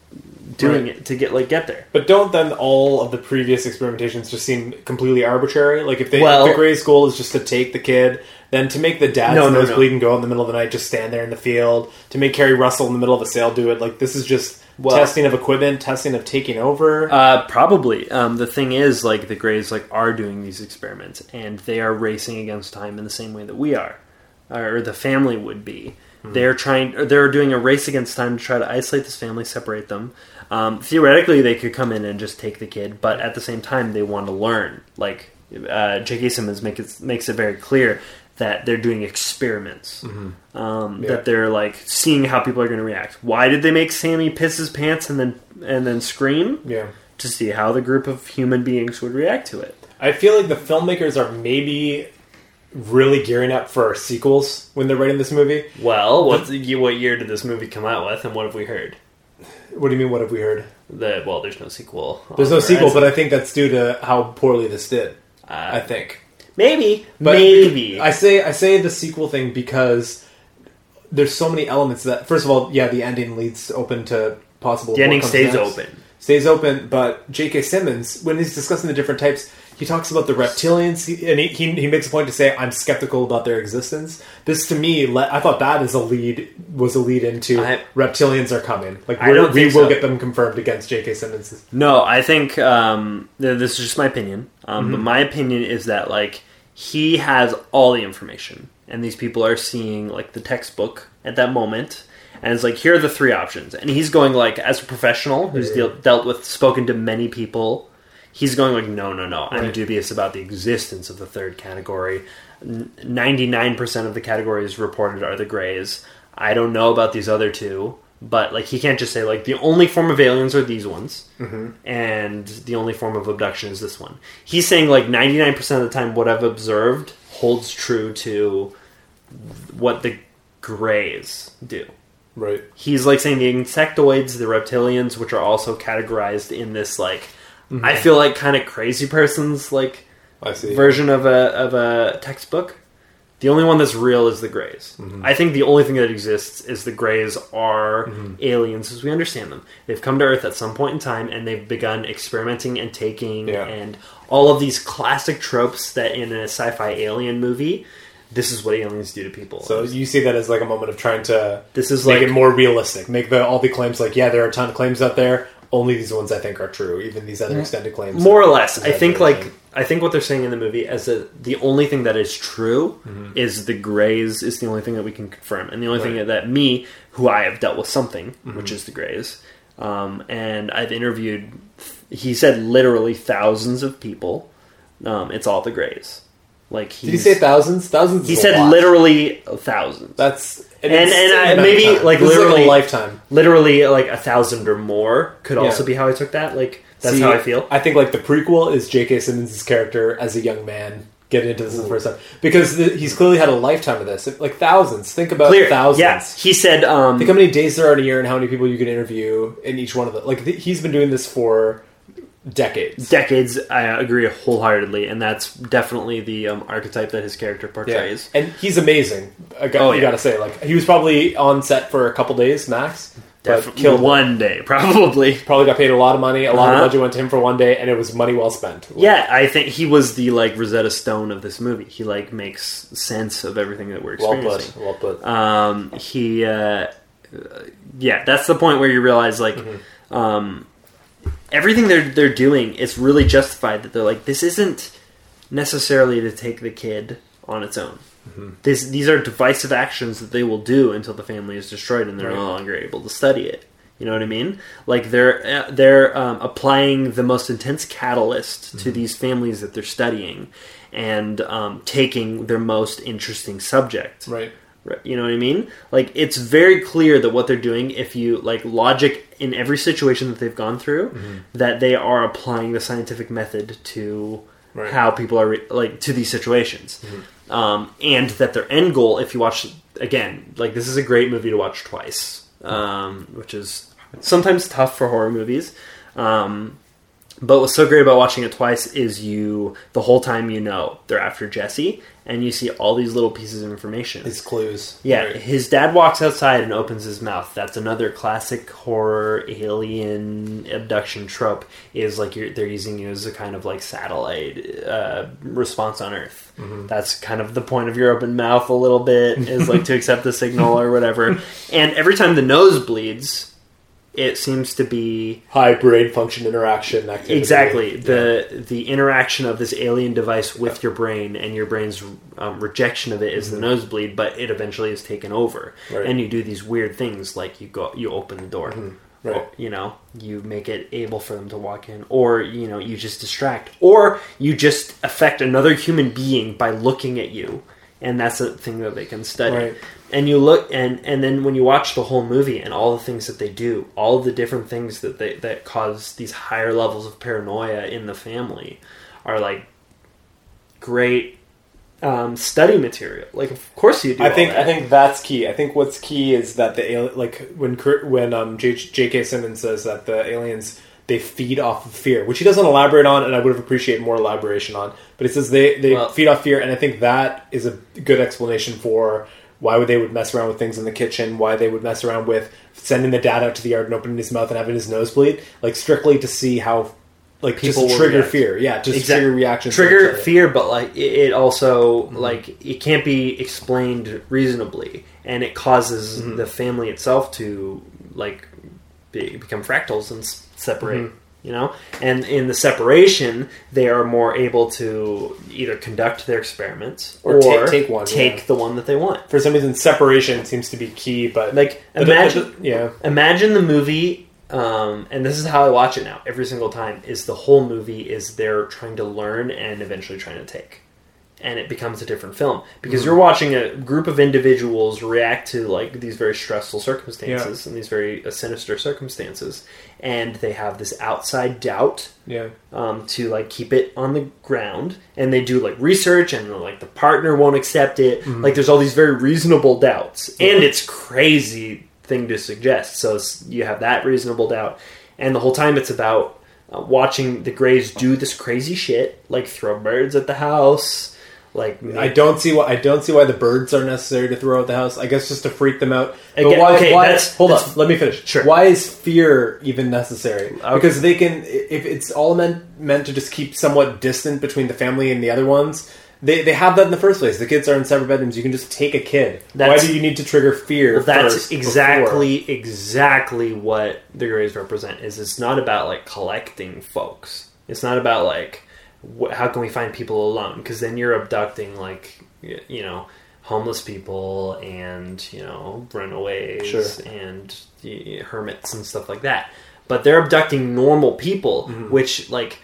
doing Right. it to get like get there. But don't then all of the previous experimentations just seem completely arbitrary? Like if they Well- if the Gray's goal is just to take the kid, then to make the dad's No, no, nose no. and go in the middle of the night, just stand there in the field, to make Keri Russell in the middle of a sale do it, like this is just Well- testing of equipment, testing of taking over. Uh, probably. Um, the thing is, like the Greys, like are doing these experiments, and they are racing against time in the same way that we are, or the family would be. They're trying. They're doing a race against time to try to isolate this family, separate them. Um, theoretically, they could come in and just take the kid, but at the same time, they want to learn. Like uh, J.K. Simmons make it, makes it very clear that they're doing experiments. Um, Yeah. That they're like seeing how people are going to react. Why did they make Sammy piss his pants and then and then scream? yeah. to see how the group of human beings would react to it. I feel like the filmmakers are maybe really gearing up for sequels when they're writing this movie. Well, what what year did this movie come out with, and what have we heard? What do you mean? What have we heard? That well, there's no sequel. There's no sequel, but. I think that's due to how poorly this did. Uh, I think. maybe, But maybe. I say I say the sequel thing because there's so many elements that first of all, yeah, the ending leads open to possible. the ending stays next. open. Stays open, but J.K. Simmons, when he's discussing the different types, he talks about the reptilians, he, and he, he, he makes a point to say, "I'm skeptical about their existence." This, to me, le- I thought that is a lead was a lead into I- reptilians are coming. Like we will so. get them confirmed against J.K. Simmons. No, I think um, th- this is just my opinion. Um, Mm-hmm. But my opinion is that like he has all the information, and these people are seeing like the textbook at that moment, and it's like here are the three options, and he's going like as a professional who's deal- dealt with, spoken to many people. He's going like, no, no, no. I'm Right. dubious about the existence of the third category. Ninety-nine percent of the categories reported are the grays. I don't know about these other two, but like he can't just say like the only form of aliens are these ones, mm-hmm. and the only form of abduction is this one. He's saying like ninety-nine percent of the time, what I've observed holds true to what the grays do. Right. He's like saying the insectoids, the reptilians, which are also categorized in this like I mm-hmm. feel like kind of crazy person's like version of a of a textbook. The only one that's real is the Greys. Mm-hmm. I think the only thing that exists is the Greys are mm-hmm. aliens as we understand them. They've come to Earth at some point in time and they've begun experimenting and taking Yeah. and all of these classic tropes that in a sci-fi alien movie, this is what aliens do to people. so you see that as like a moment of trying to this is make like it more realistic. Make the all the claims like, yeah, there are a ton of claims out there. Only these ones I think are true. Even these other extended claims, more or less i think like i think what they're saying in the movie is that the only thing that is true Mm-hmm. is the grays is the only thing that we can confirm and the only Right. Mm-hmm. thing that me who i have dealt with something which is the grays um, and i've interviewed he said literally thousands of people um, it's all the grays like Did he say thousands? Thousands. he is a said lot. literally thousands That's an And- and I- maybe, like, This is literally- a lifetime. literally like a thousand or more could also be how i took that like that's See, how i feel I think like the prequel is J.K. Simmons' character as a young man getting into this for the first time because the, he's clearly had a lifetime of this, like thousands. Think about clear thousands. yeah he said um Think how many days there are in a year and how many people you can interview in each one of them. Like th- he's been doing this for decades. decades i agree wholeheartedly and that's definitely the um, archetype that his character Yeah. portrays and he's amazing. I got, Oh, you yeah. got to say, like he was probably on set for a couple days max, but Def- killed. One. one day probably Probably got paid a lot of money. A lot Uh-huh. of budget went to him for one day, and it was money well spent. yeah i think he was the like rosetta stone of this movie he like makes sense of everything that we're experiencing. well put. Well put. um he uh yeah that's the point where you realize like Mm-hmm. um everything they're they're doing is really justified that they're like this isn't necessarily to take the kid on its own Mm-hmm. this these are divisive actions that they will do until the family is destroyed and they're Right. no longer able to study it you know what i mean like they're uh, they're um, applying the most intense catalyst Mm-hmm. to these families that they're studying and um, taking their most interesting subject right. You know what I mean? Like it's very clear that what they're doing, if you like logic in every situation that they've gone through, Mm-hmm. that they are applying the scientific method to Right. how people are re- like to these situations, um, and that their end goal, if you watch again, like this is a great movie to watch twice, um, which is sometimes tough for horror movies. Um, But what's so great about watching it twice is you the whole time you know they're after Jesse, and you see all these little pieces of information. His clues. Yeah, Right. his dad walks outside and opens his mouth. That's another classic horror alien abduction trope. Is like you're, they're using you as a kind of like satellite uh, response on Earth. That's kind of the point of your open mouth a little bit is like to accept the signal or whatever. And every time the nose bleeds, it seems to be High brain function interaction activity. exactly. The the interaction of this alien device with your brain and your brain's um, rejection of it is the nosebleed but it eventually is taken over. Right. and you do these weird things like you go you open the door. Right. or, you know you make it able for them to walk in. Or you know you just distract. Or you just affect another human being by looking at you. And that's a thing that they can study. Right. And you look and and then when you watch the whole movie and all the things that they do all the different things that they that cause these higher levels of paranoia in the family are like great um, study material like of course you do I think that. I think that's key. I think what's key is that the alien, like when Kurt, when um J- J.K. Simmons says that the aliens they feed off of fear, which he doesn't elaborate on, and I would have appreciated more elaboration on. But he says they they Well- feed off fear, and I think that is a good explanation for why would they would mess around with things in the kitchen, why they would mess around with sending the dad out to the yard and opening his mouth and having his nose bleed, like strictly to see how. Like People just trigger react. fear, yeah, just Exact- trigger reactions. trigger fear but like it, it also Mm-hmm. like it can't be explained reasonably and it causes Mm-hmm. the family itself to like be, become fractals and separate Mm-hmm. You know? And in the separation they are more able to either conduct their experiments Or take- take one, take yeah. the one that they want. For some reason, separation seems to be key, but like imagine but it- yeah, imagine the movie um, and this is how i watch it now every single time is the whole movie is they're trying to learn and eventually trying to take and it becomes a different film because Mm-hmm. you're watching a group of individuals react to like these very stressful circumstances and these very uh, sinister circumstances and they have this outside doubt yeah. um, to like keep it on the ground and they do like research and like the partner won't accept it Mm-hmm. like there's all these very reasonable doubts and it's crazy thing to suggest so you have that reasonable doubt and the whole time it's about uh, watching the grays do this crazy shit like throw birds at the house like I don't see why I don't see why the birds are necessary to throw out the house. I guess just to freak them out. But why? okay, why that's- hold that's- on, let me finish. Sure. Why is fear even necessary? Okay. Because they can, if it's all meant meant to just keep somewhat distant between the family and the other ones. They, they have that in the first place. The kids are in separate bedrooms. You can just take a kid. why do you need to trigger fear? Well, that's exactly exactly what the Greys represent. Is it's not about like collecting folks. It's not about like wh- how can we find people alone because then you're abducting like you know homeless people and you know runaways Sure. and hermits and stuff like that. But they're abducting normal people, mm-hmm. which like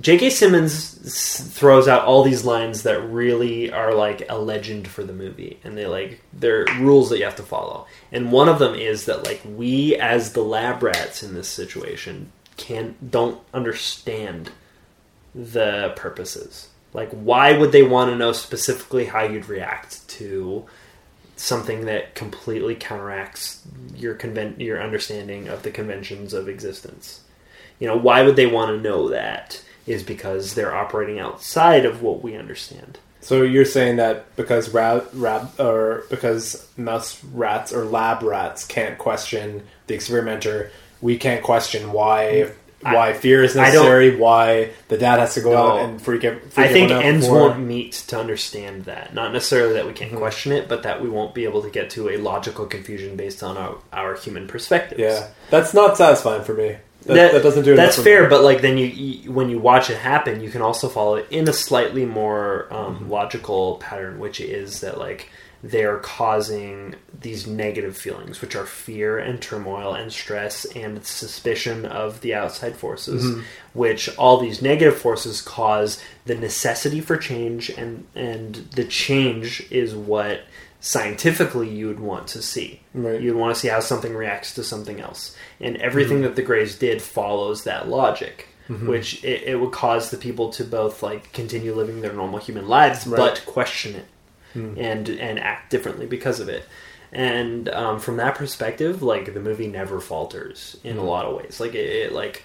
J.K. Simmons s- throws out all these lines that really are like a legend for the movie, and they like they're rules that you have to follow. And one of them is that like we as the lab rats in this situation can don't understand the purposes. Like, why would they want to know specifically how you'd react to something that completely counteracts your conven- your understanding of the conventions of existence? You know, why would they want to know that? Is because they're operating outside of what we understand. So you're saying that because rat, rat or because mouse rats or lab rats can't question the experimenter, we can't question why I- why fear is necessary, why the dad has to go No. out and freak. Freak I think ends before- won't meet to understand that. Not necessarily that we can't question it, but that we won't be able to get to a logical confusion based on our, our human perspectives. Yeah, that's not satisfying for me. That, that, doesn't do it. That's fair, Me. but like then you, you when you watch it happen, you can also follow it in a slightly more um, Mm-hmm. logical pattern, which is that like they're causing these negative feelings, which are fear and turmoil and stress and suspicion of the outside forces, Mm-hmm. which all these negative forces cause the necessity for change, and and the change is what scientifically you would want to see. Right. You'd want to see how something reacts to something else. And everything that the Greys did follows that logic, which it, it would cause the people to both like continue living their normal human lives, Right. but question it and and act differently because of it. And um, from that perspective, like the movie never falters in a lot of ways. Like it, it like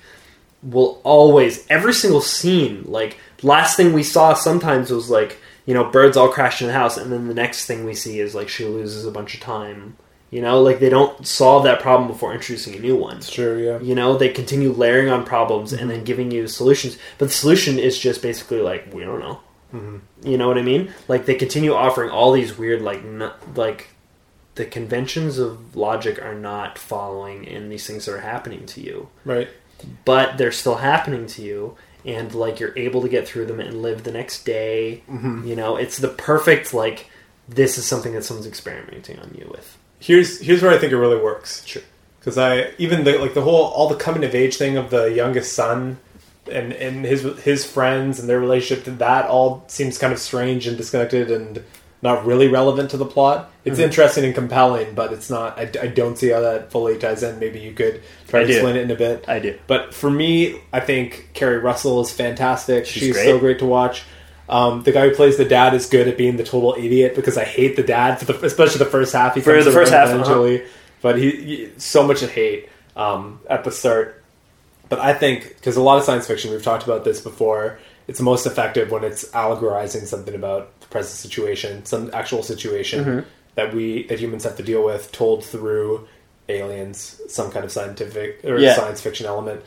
will always every single scene like last thing we saw sometimes was like you know birds all crashed in the house and then the next thing we see is like she loses a bunch of time you know like they don't solve that problem before introducing a new one true, yeah. you know they continue layering on problems and Mm-hmm. then giving you solutions but the solution is just basically like we don't know Mm-hmm. you know what i mean like they continue offering all these weird like n- like the conventions of logic are not following in these things that are happening to you Right. but they're still happening to you and like you're able to get through them and live the next day Mm-hmm. you know it's the perfect like this is something that someone's experimenting on you with Here's here's where I think it really works. Sure. Because I even the like the whole all the coming of age thing of the youngest son and and his his friends and their relationship to that all seems kind of strange and disconnected and not really relevant to the plot. It's Mm-hmm. interesting and compelling, but it's not. I, I don't see how that fully ties in. Maybe you could try I to do. explain it in a bit. i do But for me, I think Keri Russell is fantastic. She's She's, great. so great to watch. Um, the guy who plays the dad is good at being the total idiot because I hate the dad for the especially the first half. He For the first half, uh-huh. but he, he so much at hate um, at the start. But I think because a lot of science fiction, we've talked about this before. It's most effective when it's allegorizing something about the present situation, some actual situation Mm-hmm. that we that humans have to deal with, told through aliens, some kind of scientific or Yeah. science fiction element.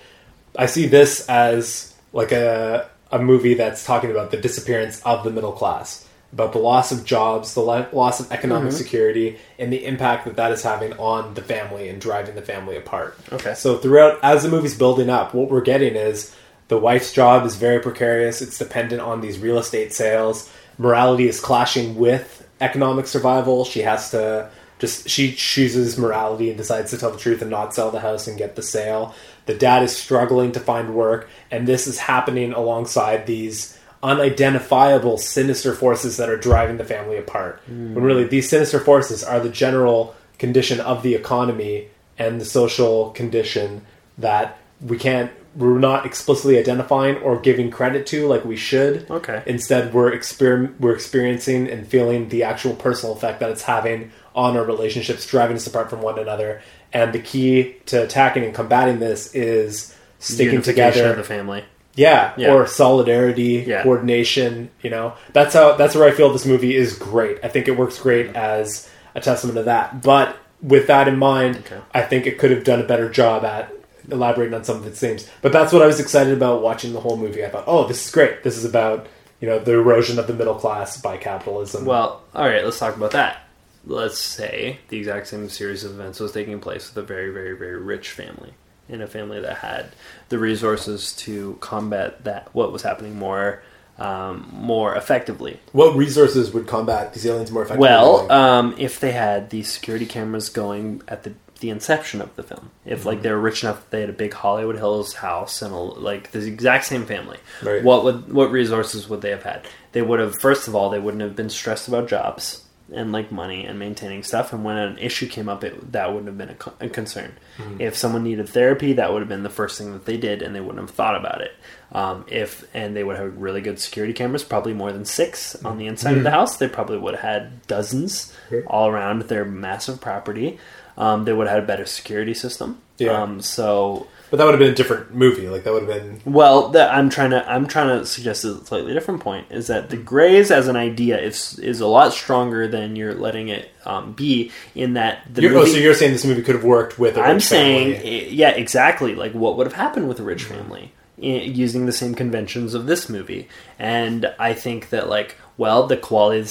I see this as like a a movie that's talking about the disappearance of the middle class, about the loss of jobs, the loss of economic Mm-hmm. security, and the impact that that is having on the family and driving the family apart. Okay. So throughout, as the movie's building up, what we're getting is the wife's job is very precarious. It's dependent on these real estate sales. Morality is clashing with economic survival. She has to just she chooses morality and decides to tell the truth and not sell the house and get the sale. The dad is struggling to find work, and this is happening alongside these unidentifiable sinister forces that are driving the family apart. When really these sinister forces are the general condition of the economy and the social condition that we can't we're not explicitly identifying or giving credit to like we should. Okay. Instead, we're exper- we're experiencing and feeling the actual personal effect that it's having on our relationships, driving us apart from one another. And the key to attacking and combating this is sticking together. the family Yeah, Yeah. or solidarity, Yeah. coordination. You know, that's how that's where I feel this movie is great. I think it works great as a testament to that. But with that in mind, Okay. I think it could have done a better job at elaborating on some of its themes. But that's what I was excited about watching the whole movie. I thought, oh, this is great. This is about you know the erosion of the middle class by capitalism. Well, all right, let's talk about that. Let's say the exact same series of events was taking place with a very, very, very rich family, in a family that had the resources to combat that what was happening more, um, more effectively. what resources would combat these aliens more effectively? Well, um, if they had the security cameras going at the the inception of the film, if like they were rich enough, they had a big Hollywood Hills house and a, like the exact same family. Right. What would what resources would they have had? They would have first of all they wouldn't have been stressed about jobs and like money and maintaining stuff. And when an issue came up, it that wouldn't have been a, co- a concern. If someone needed therapy, that would have been the first thing that they did, and they wouldn't have thought about it. Um, if and they would have really good security cameras, probably more than six on the inside of the house. They probably would have had dozens all around their massive property. Um, they would have had a better security system. Yeah. Um, so but that would have been a different movie. Like that would have been well, that I'm trying to I'm trying to suggest a slightly different point is that the Greys as an idea is is a lot stronger than you're letting it um, be. In that the You're, oh, movie, so you're saying this movie could have worked with a rich I'm saying family. eh, yeah, exactly. Like what would have happened with a rich Mm-hmm. family i- using the same conventions of this movie? And I think that like well, the quality of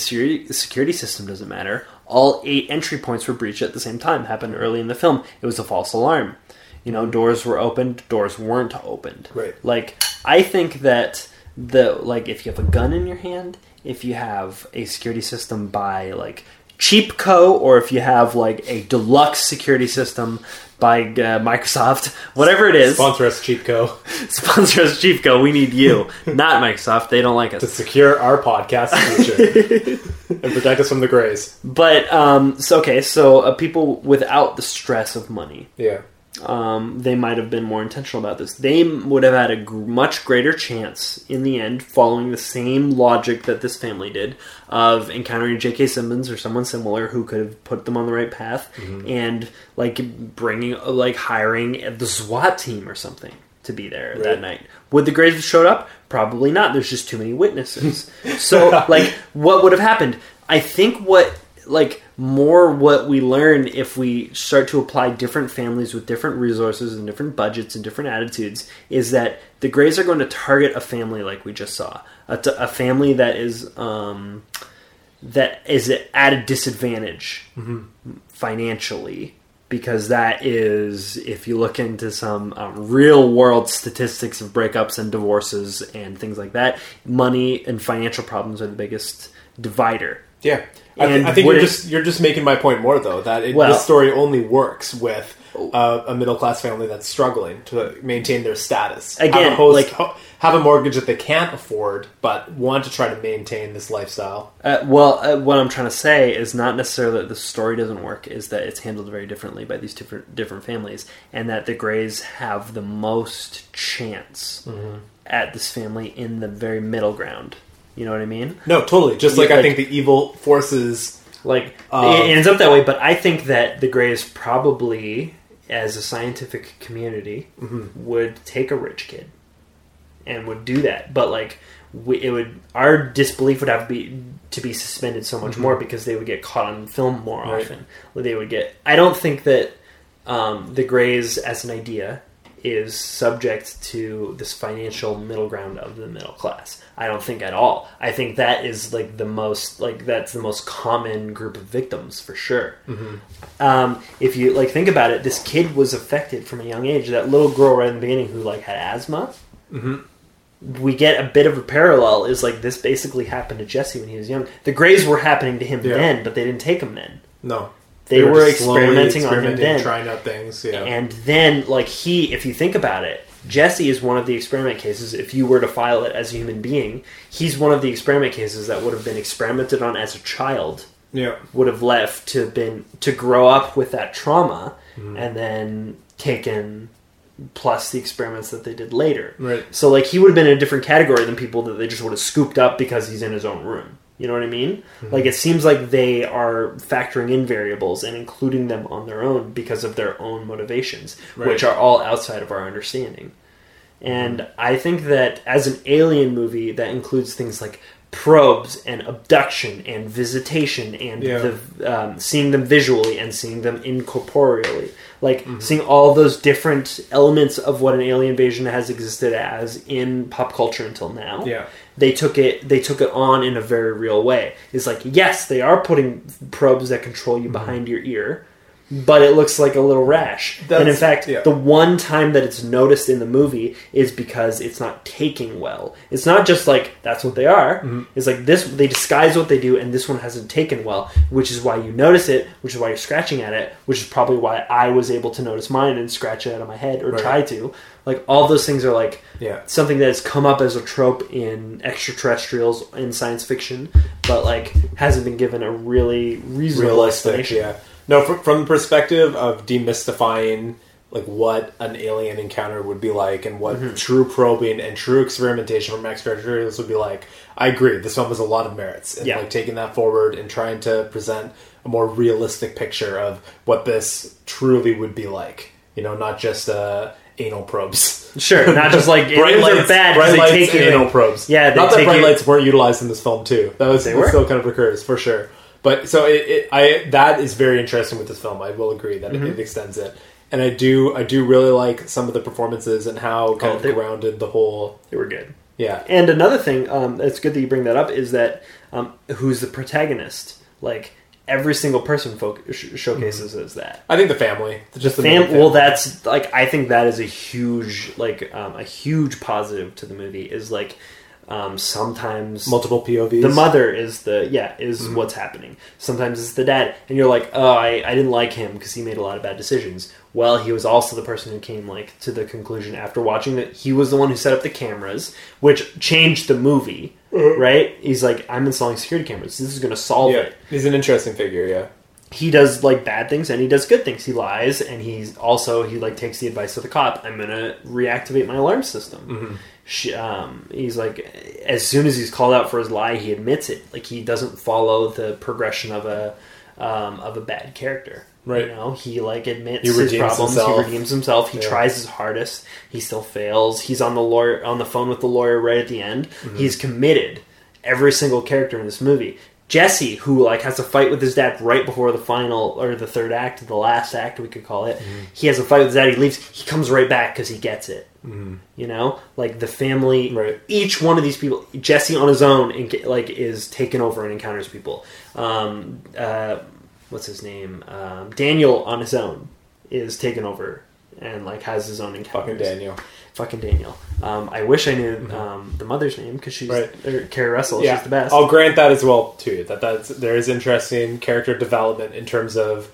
the security system doesn't matter. All eight entry points were breached at the same time. Happened early in the film. It was a false alarm. You know, doors were opened, doors weren't opened. Right. Like I think that the like if you have a gun in your hand, if you have a security system by like Cheapco, or if you have like a deluxe security system by uh, Microsoft, whatever it is, Sponsor us, Cheapco, sponsor us Cheapco. We need you, not Microsoft. They don't like us. to secure our podcast future and protect us from the Greys. But um, so okay, so uh, people without the stress of money, Yeah. Um, they might have been more intentional about this. They would have had a gr- much greater chance in the end, following the same logic that this family did, of encountering J.K. Simmons or someone similar who could have put them on the right path, and like bringing, like hiring the SWAT team or something to be there Right. that night. Would the Greys have showed up? Probably not. There's just too many witnesses. so, like, what would have happened? I think what, like, more what we learn if we start to apply different families with different resources and different budgets and different attitudes is that the Greys are going to target a family like we just saw, a, t- a family that is um, that is at a disadvantage financially because that is if you look into some um, real world statistics of breakups and divorces and things like that money and financial problems are the biggest divider. Yeah, I, th- I think you're just you're just making my point more though that it, Well- this story only works with uh, a middle class family that's struggling to maintain their status. Again, have a host- like- ho- have a mortgage that they can't afford, but want to try to maintain this lifestyle. Uh, well, uh, what I'm trying to say is not necessarily that the story doesn't work; is that it's handled very differently by these different different families, and that the Greys have the most chance at this family in the very middle ground. You know what I mean? No, totally. Just like, Yeah, I think the evil forces. Like Uh, it ends up that way, but I think that the Greys probably, as a scientific community, would take a rich kid and would do that. But like, we, it would our disbelief would have to be to be suspended so much more because they would get caught on film more Right. often. They would get. I don't think that um, the Greys as an idea is subject to this financial middle ground of the middle class. I don't think at all. I think that is like the most like that's the most common group of victims for sure. Um, if you like think about it, this kid was affected from a young age. That little girl right in the beginning who like had asthma. We get a bit of a parallel. Is like this basically happened to Jesse when he was young. The Greys were happening to him Yeah. then, but they didn't take him then. No, They, were, just slowly experimenting, on him experimenting, then. trying out things. Yeah, And then, like he, if you think about it, Jesse is one of the experiment cases. If you were to file it as a human being, he's one of the experiment cases that would have been experimented on as a child. yeah, Would have left to been to grow up with that trauma, Mm-hmm. and then taken plus the experiments that they did later. right. So like he would have been in a different category than people that they just would have scooped up because he's in his own room. You know what I mean? Mm-hmm. Like it seems like they are factoring in variables and including them on their own because of their own motivations, Right. which are all outside of our understanding. And I think that as an alien movie that includes things like probes and abduction and visitation and Yeah. the um, seeing them visually and seeing them incorporeally, like Mm-hmm. seeing all those different elements of what an alien invasion has existed as in pop culture until now. Yeah. They took it. They took it on in a very real way. It's like yes, they are putting probes that control Mm-hmm. you behind your ear, but it looks like a little rash. and in fact, yeah. the one time that it's noticed in the movie is because it's not taking well. It's not just like that's what they are. Mm-hmm. It's like this they disguise what they do and this one hasn't taken well, which is why you notice it, which is why you're scratching at it, which is probably why I was able to notice mine and scratch it out of my head or Right. try to. Like all those things are like Yeah. something that has come up as a trope in extraterrestrials in science fiction, but like hasn't been given a really reasonable realistic. explanation. Yeah. No, from, from the perspective of demystifying like what an alien encounter would be like and what Mm-hmm. true probing and true experimentation from extraterrestrials would be like. I agree. This film has a lot of merits in Yeah. like taking that forward and trying to present a more realistic picture of what this truly would be like. You know, not just uh, anal probes. Sure, not just like bright lights, bad bright lights take anal probes. Yeah, they not that bright you- lights weren't utilized in this film too. That was still kind of recurs for sure. But so it, it, I that is very interesting with this film. I will agree that Mm-hmm. it, it extends it, and I do I do really like some of the performances and how kind Oh, of they- grounded the whole. They were good. Yeah, And another thing, um, it's good that you bring that up, is that um, who's the protagonist? Like every single person fo- sh- showcases as that. I think the family, just the Fam- family. well, that's like I think that is a huge like um, a huge positive to the movie is like um, sometimes multiple POVs. the mother is the yeah is mm-hmm. what's happening. Sometimes it's the dad and you're like oh i, I didn't like him because he made a lot of bad decisions. Well he was also the person who came like to the conclusion after watching that he was the one who set up the cameras which changed the movie mm-hmm. right? He's like i'm installing security cameras. This is going to solve Yeah, it. He's an interesting figure. Yeah, he does like bad things and he does good things. He lies and he's also he like takes the advice of the cop. I'm gonna reactivate my alarm system mm-hmm. Sh um, he's like as soon as he's called out for his lie he admits it like he doesn't follow the progression of a um, of a bad character Right. You know, he like admits He his problems. himself. He redeems himself. He Yeah. tries his hardest. He still fails. He's on the lawyer on the phone with the lawyer right at the end. Mm-hmm. He's committed. Every single character in this movie. Jesse, who like has a fight with his dad right before the final or the third act, the last act we could call it. Mm-hmm. He has a fight with his dad. He leaves. He comes right back because he gets it. You know, like the family. Mm-hmm. Right. Each one of these people, Jesse on his own, and like is taken over and encounters people. Um, uh, what's his name? Um, Daniel on his own is taken over and like has his own encounters. Fucking Daniel. Fucking Daniel. Um, I wish I knew um, the mother's name because she's Right. or Keri Russell. yeah, She's the best. I'll grant that as well too. That that's there is interesting character development in terms of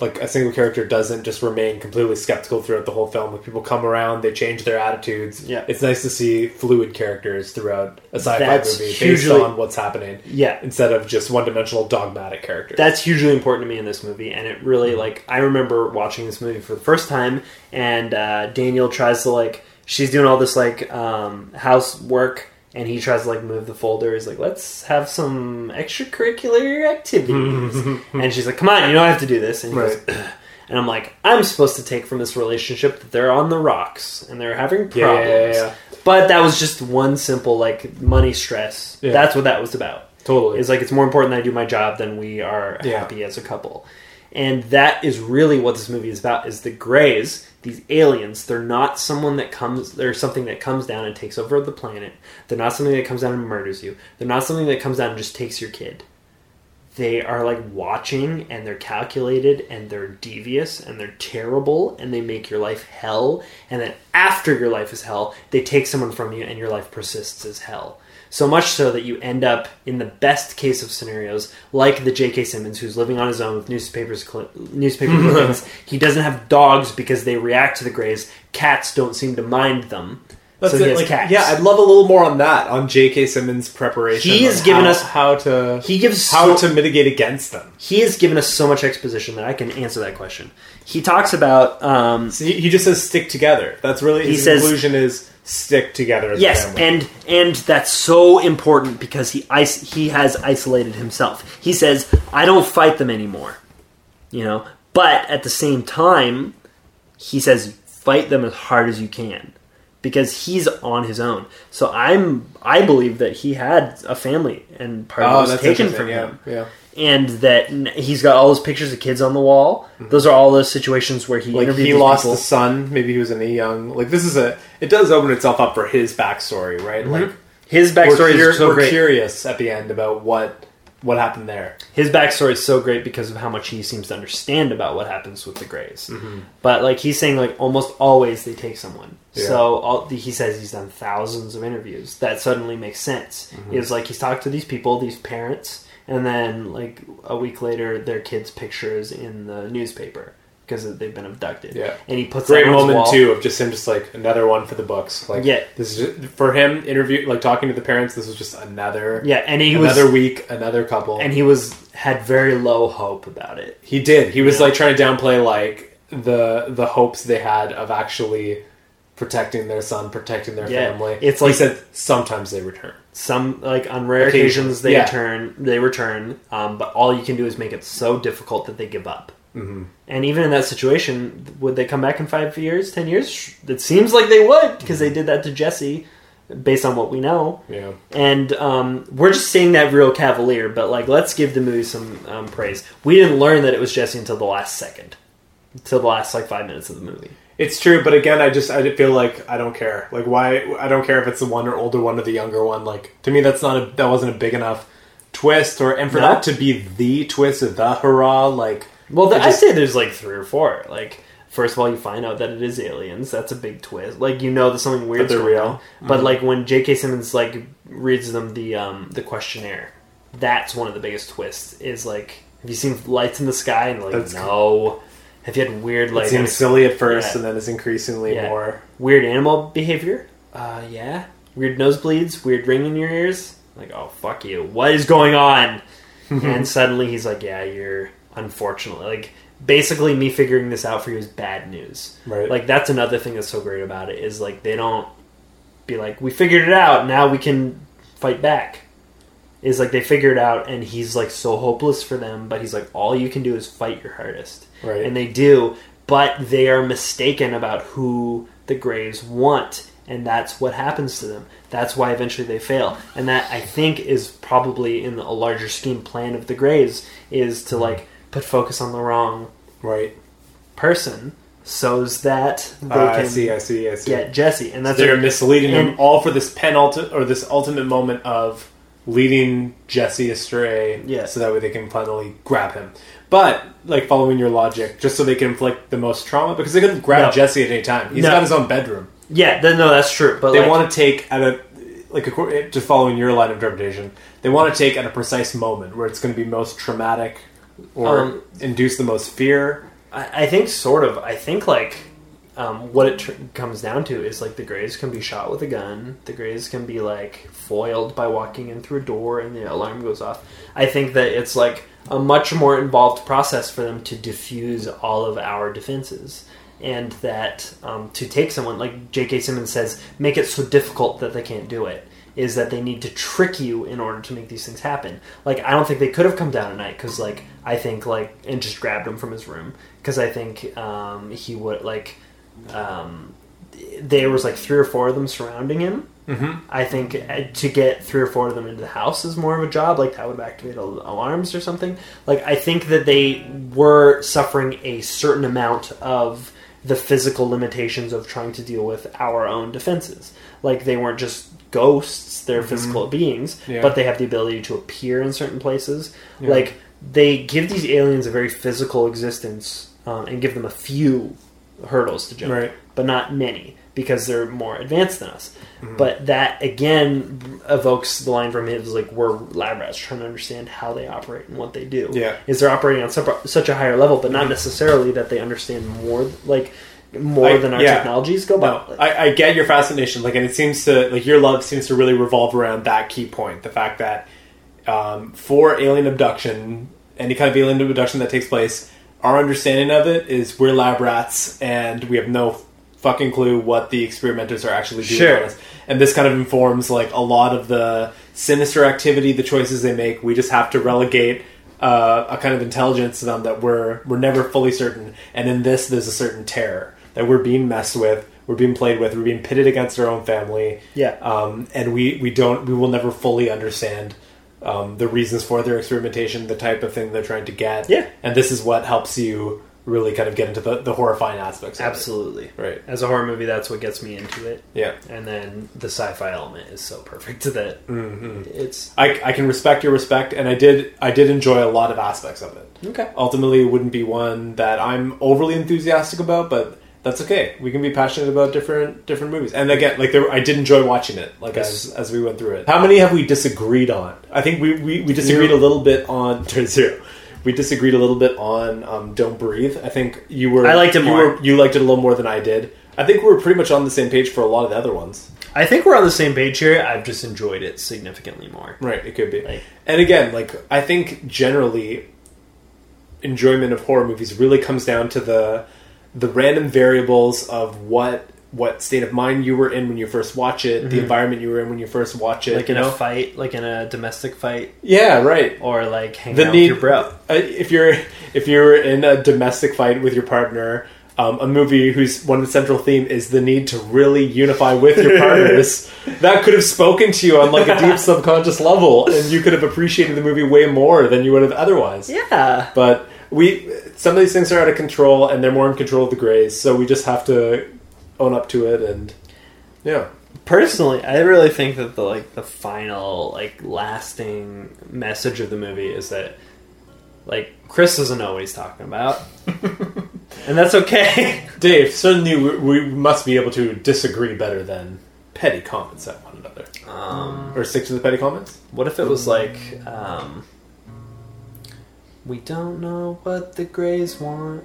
like a single character doesn't just remain completely skeptical throughout the whole film. Like people come around, they change their attitudes. Yeah. it's nice to see fluid characters throughout a sci-fi That's movie based hugely- on what's happening. yeah, instead of just one-dimensional dogmatic characters. that's hugely important to me in this movie and it really like i remember watching this movie for the first time and uh, daniel tries to like she's doing all this like um, housework and he tries to like move the folder. He's like let's have some extracurricular activities. And she's like come on you know I have to do this. And he goes, Right. and i'm like i'm supposed to take from this relationship that they're on the rocks and they're having problems Yeah, yeah, yeah, but that was just one simple like money stress. That's what that was about. Totally. it's like it's more important that I do my job than we are happy as a couple. And that is really what this movie is about is the Greys, these aliens, they're not someone that comes they're something that comes down and takes over the planet. They're not something that comes down and murders you. They're not something that comes down and just takes your kid. They are like watching and they're calculated and they're devious and they're terrible and they make your life hell. And then after your life is hell, they take someone from you and your life persists as hell. So much so that you end up in the best case of scenarios, like the J.K. Simmons, who's living on his own with newspapers, cli- newspaper clippings. He doesn't have dogs because they react to the Greys. Cats don't seem to mind them. That's so he it. has Like, cats. yeah, I'd love a little more on that on J.K. Simmons' preparation. He has given how- us- how to he gives how so- to mitigate against them. he has given us so much exposition that I can answer that question. He talks about um, So he, he just says stick together. That's really He his says- conclusion is stick together. As a Yes, family. and and that's so important because he is- he has isolated himself. He says, "I don't fight them anymore," you know. But at the same time, he says, "Fight them as hard as you can," because he's on his own. So I'm I believe that he had a family, and part of it oh, was taken from yeah, him yeah. and that he's got all those pictures of kids on the wall. Those are all those situations where he Mm-hmm. Like he lost people. a son. Maybe he was in a young. Like this is a. It does open itself up for his backstory, right? Like His we're, backstory cur- is so we're curious at the end about what what happened there. His backstory is so great because of how much he seems to understand about what happens with the Greys. Mm-hmm. But like he's saying, like almost always they take someone. Yeah. So all, he says he's done thousands of interviews. That suddenly makes sense. Mm-hmm. It's like he's talked to these people, these parents, and then like a week later, their kids' pictures in the newspaper because they've been abducted. Yeah. and he puts Great that moment wall. too of just him, just like another one for the books. Like Yeah. this is just, for him interview, like talking to the parents. This was just another Yeah, and he was another week, another couple. and he was had very low hope about it. He did. He was Yeah. like trying to downplay like the the hopes they had of actually protecting their son, protecting their Yeah. family. It's he like- said sometimes they return. Some like on rare Occasionally, occasions they yeah. return, they return, um, but all you can do is make it so difficult that they give up. Mm-hmm. And even in that situation, would they come back in five years, ten years? It seems like they would because they did that to Jesse, based on what we know. Yeah. And um, we're just seeing that real cavalier, but like let's give the movie some um, praise. We didn't learn that it was Jesse until the last second, until the last like five minutes of the movie. It's true, but again, I just I feel like I don't care. Like why I don't care if it's the one or older one or the younger one. Like to me, that's not a that wasn't a big enough twist, or and for No. that to be the twist, or the hurrah, like Well, I just- I'd say there's like three or four. Like, first of all, you find out that it is aliens. That's a big twist. Like, you know that something weird. they're going real. on. But like when J.K. Simmons like reads them the um, the questionnaire, that's one of the biggest twists. Is like, have you seen lights in the sky? And like, That's- no. Have you had weird like it seems silly at first, Yeah. and then it's increasingly Yeah. more. weird animal behavior? Uh, yeah. Weird nosebleeds. Weird ring in your ears. Like, oh fuck you. What is going on? and suddenly he's like, yeah, you're unfortunately like basically me figuring this out for you is bad news. Right. Like that's another thing that's so great about it is like they don't be like we figured it out now we can fight back. is like they figure it out, and he's like so hopeless for them, but he's like, all you can do is fight your hardest, Right. and they do, but they are mistaken about who the Greys want, and that's what happens to them. That's why eventually they fail, and that I think is probably in a larger scheme plan of the Greys is to like put focus on the wrong Right. person, so that they Uh, I can see. I see. I see. get Jesse, and that's They're a- misleading him all for this penultimate or this ultimate moment of leading Jesse astray, Yeah. so that way they can finally grab him. But like following your logic, just so they can inflict the most trauma, because they couldn't grab No. Jesse at any time. He's No. got his own bedroom. yeah, th- no, that's true. But They like, want to take at a like accor- just following your line of interpretation. They want to take at a precise moment where it's going to be most traumatic or Um, induce the most fear. I, I think sort of. I think like um, what it tr- comes down to is like the Greys can be shot with a gun. The Greys can be like foiled by walking in through a door and the alarm goes off. I think that it's like a much more involved process for them to diffuse all of our defenses. And that um, to take someone like J.K. Simmons says, make it so difficult that they can't do it. Is that they need to trick you in order to make these things happen? Like I don't think they could have come down at night because like I think like and just grabbed him from his room because I think um, he would like um, there was like three or four of them surrounding him. Mm-hmm. I think uh, to get three or four of them into the house is more of a job. Like that would activate al- alarms or something. Like I think that they were suffering a certain amount of the physical limitations of trying to deal with our own defenses. Like they weren't just ghosts; they're physical beings, Yeah. but they have the ability to appear in certain places. Yeah. Like they give these aliens a very physical existence um, and give them a few hurdles to jump, Right. but not many because they're more advanced than us. Mm-hmm. But that again evokes the line from him is like we're lab rats trying to understand how they operate and what they do. Yeah. is they're operating on such, such a higher level, but not necessarily that they understand more like more I- than our yeah. technologies go by. No, I, I get your fascination. Like, and it seems to like your love seems to really revolve around that key point: the fact that um, for alien abduction, any kind of alien abduction that takes place, our understanding of it is we're lab rats and we have no fucking clue what the experimenters are actually doing Sure. on us. And this kind of informs like a lot of the sinister activity, the choices they make. We just have to relegate uh, a kind of intelligence to them that we're we're never fully certain. And in this, there's a certain terror that we're being messed with, we're being played with, we're being pitted against our own family. Yeah. Um, and we we don't we will never fully understand. Um, the reasons for their experimentation, the type of thing they're trying to get, Yeah. and this is what helps you really kind of get into the, the horrifying aspects. Of Absolutely. right? As a horror movie, that's what gets me into it. Yeah, And then the sci-fi element is so perfect that Mm-hmm. it's I, I can respect your respect, and I did I did enjoy a lot of aspects of it. okay. Ultimately, it wouldn't be one that I'm overly enthusiastic about, but that's okay. We can be passionate about different different movies. And again, like there, I did enjoy watching it, like Yes. as as we went through it. How many have we disagreed on? I think we we, we disagreed a little bit on turn zero. We disagreed a little bit on um, "Don't Breathe." I think you were I liked it you more. Were, you liked it a little more than I did. I think we were pretty much on the same page for a lot of the other ones. I think we're on the same page here. I've just enjoyed it significantly more. Right, it could be. Like- and again, like I think generally enjoyment of horror movies really comes down to the the random variables of what what state of mind you were in when you first watch it, the environment you were in when you first watch it. Mm-hmm. Like in you a fight, like in a domestic fight, yeah, right. or like hanging The out need with your bro. if you're if you're in a domestic fight with your partner. Um, a movie whose one central theme is the need to really unify with your partners. that could have spoken to you on like a deep subconscious level, and you could have appreciated the movie way more than you would have otherwise. Yeah. But we some of these things are out of control, and they're more in control of the Greys. So we just have to own up to it, and yeah, Personally, I really think that the like the final like lasting message of the movie is that like Chris doesn't know what he's talking about, and that's okay. Dave. Certainly, we, we must be able to disagree better than petty comments at one another, Um, or stick to the petty comments. what if it was like, um, we don't know what the Greys want?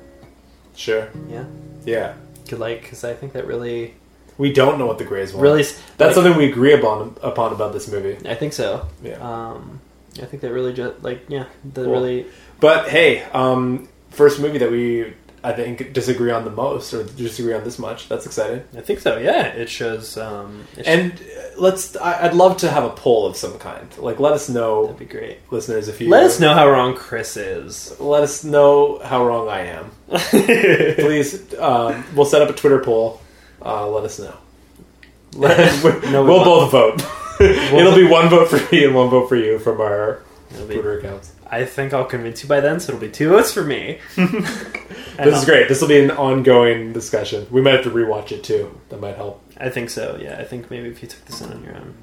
Sure. Yeah, Yeah. could like because I think that really, We don't know what the Greys want. really, That's like, something we agree upon upon about this movie. I think so. Yeah. Um, I think that really just like yeah, the Cool. really But hey, um, first movie that we I think disagree on the most or disagree on this much. That's exciting. I think so. Yeah, it shows. Um, it And uh, let's. I, I'd love to have a poll of some kind. Like, let us know, that'd be great. listeners, if you Let us know how wrong Chris is. Let us know how wrong I am. Please, um, we'll set up a Twitter poll. Uh, let us know. Let- No, we we'll won't. both vote. It'll be one vote for me and one vote for you from our Twitter accounts. I think I'll convince you by then, so it'll be two votes for me. This is great. This will be an ongoing discussion. We might have to rewatch it too. That might help. I think so. Yeah, I think maybe if you took this in on your own,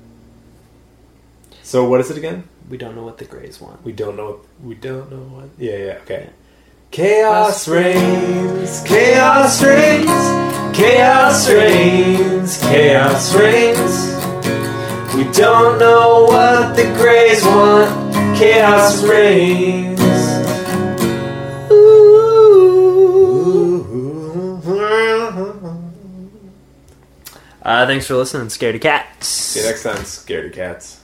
So, what is it again? we don't know what the Greys want. We don't know. We don't know what. Yeah, yeah. Okay. Chaos reigns. Chaos reigns. Chaos reigns. Chaos reigns. We don't know what the Greys want. Chaos reigns. Uh, thanks for listening, Scaredy Cats. See you next time, scaredy cats.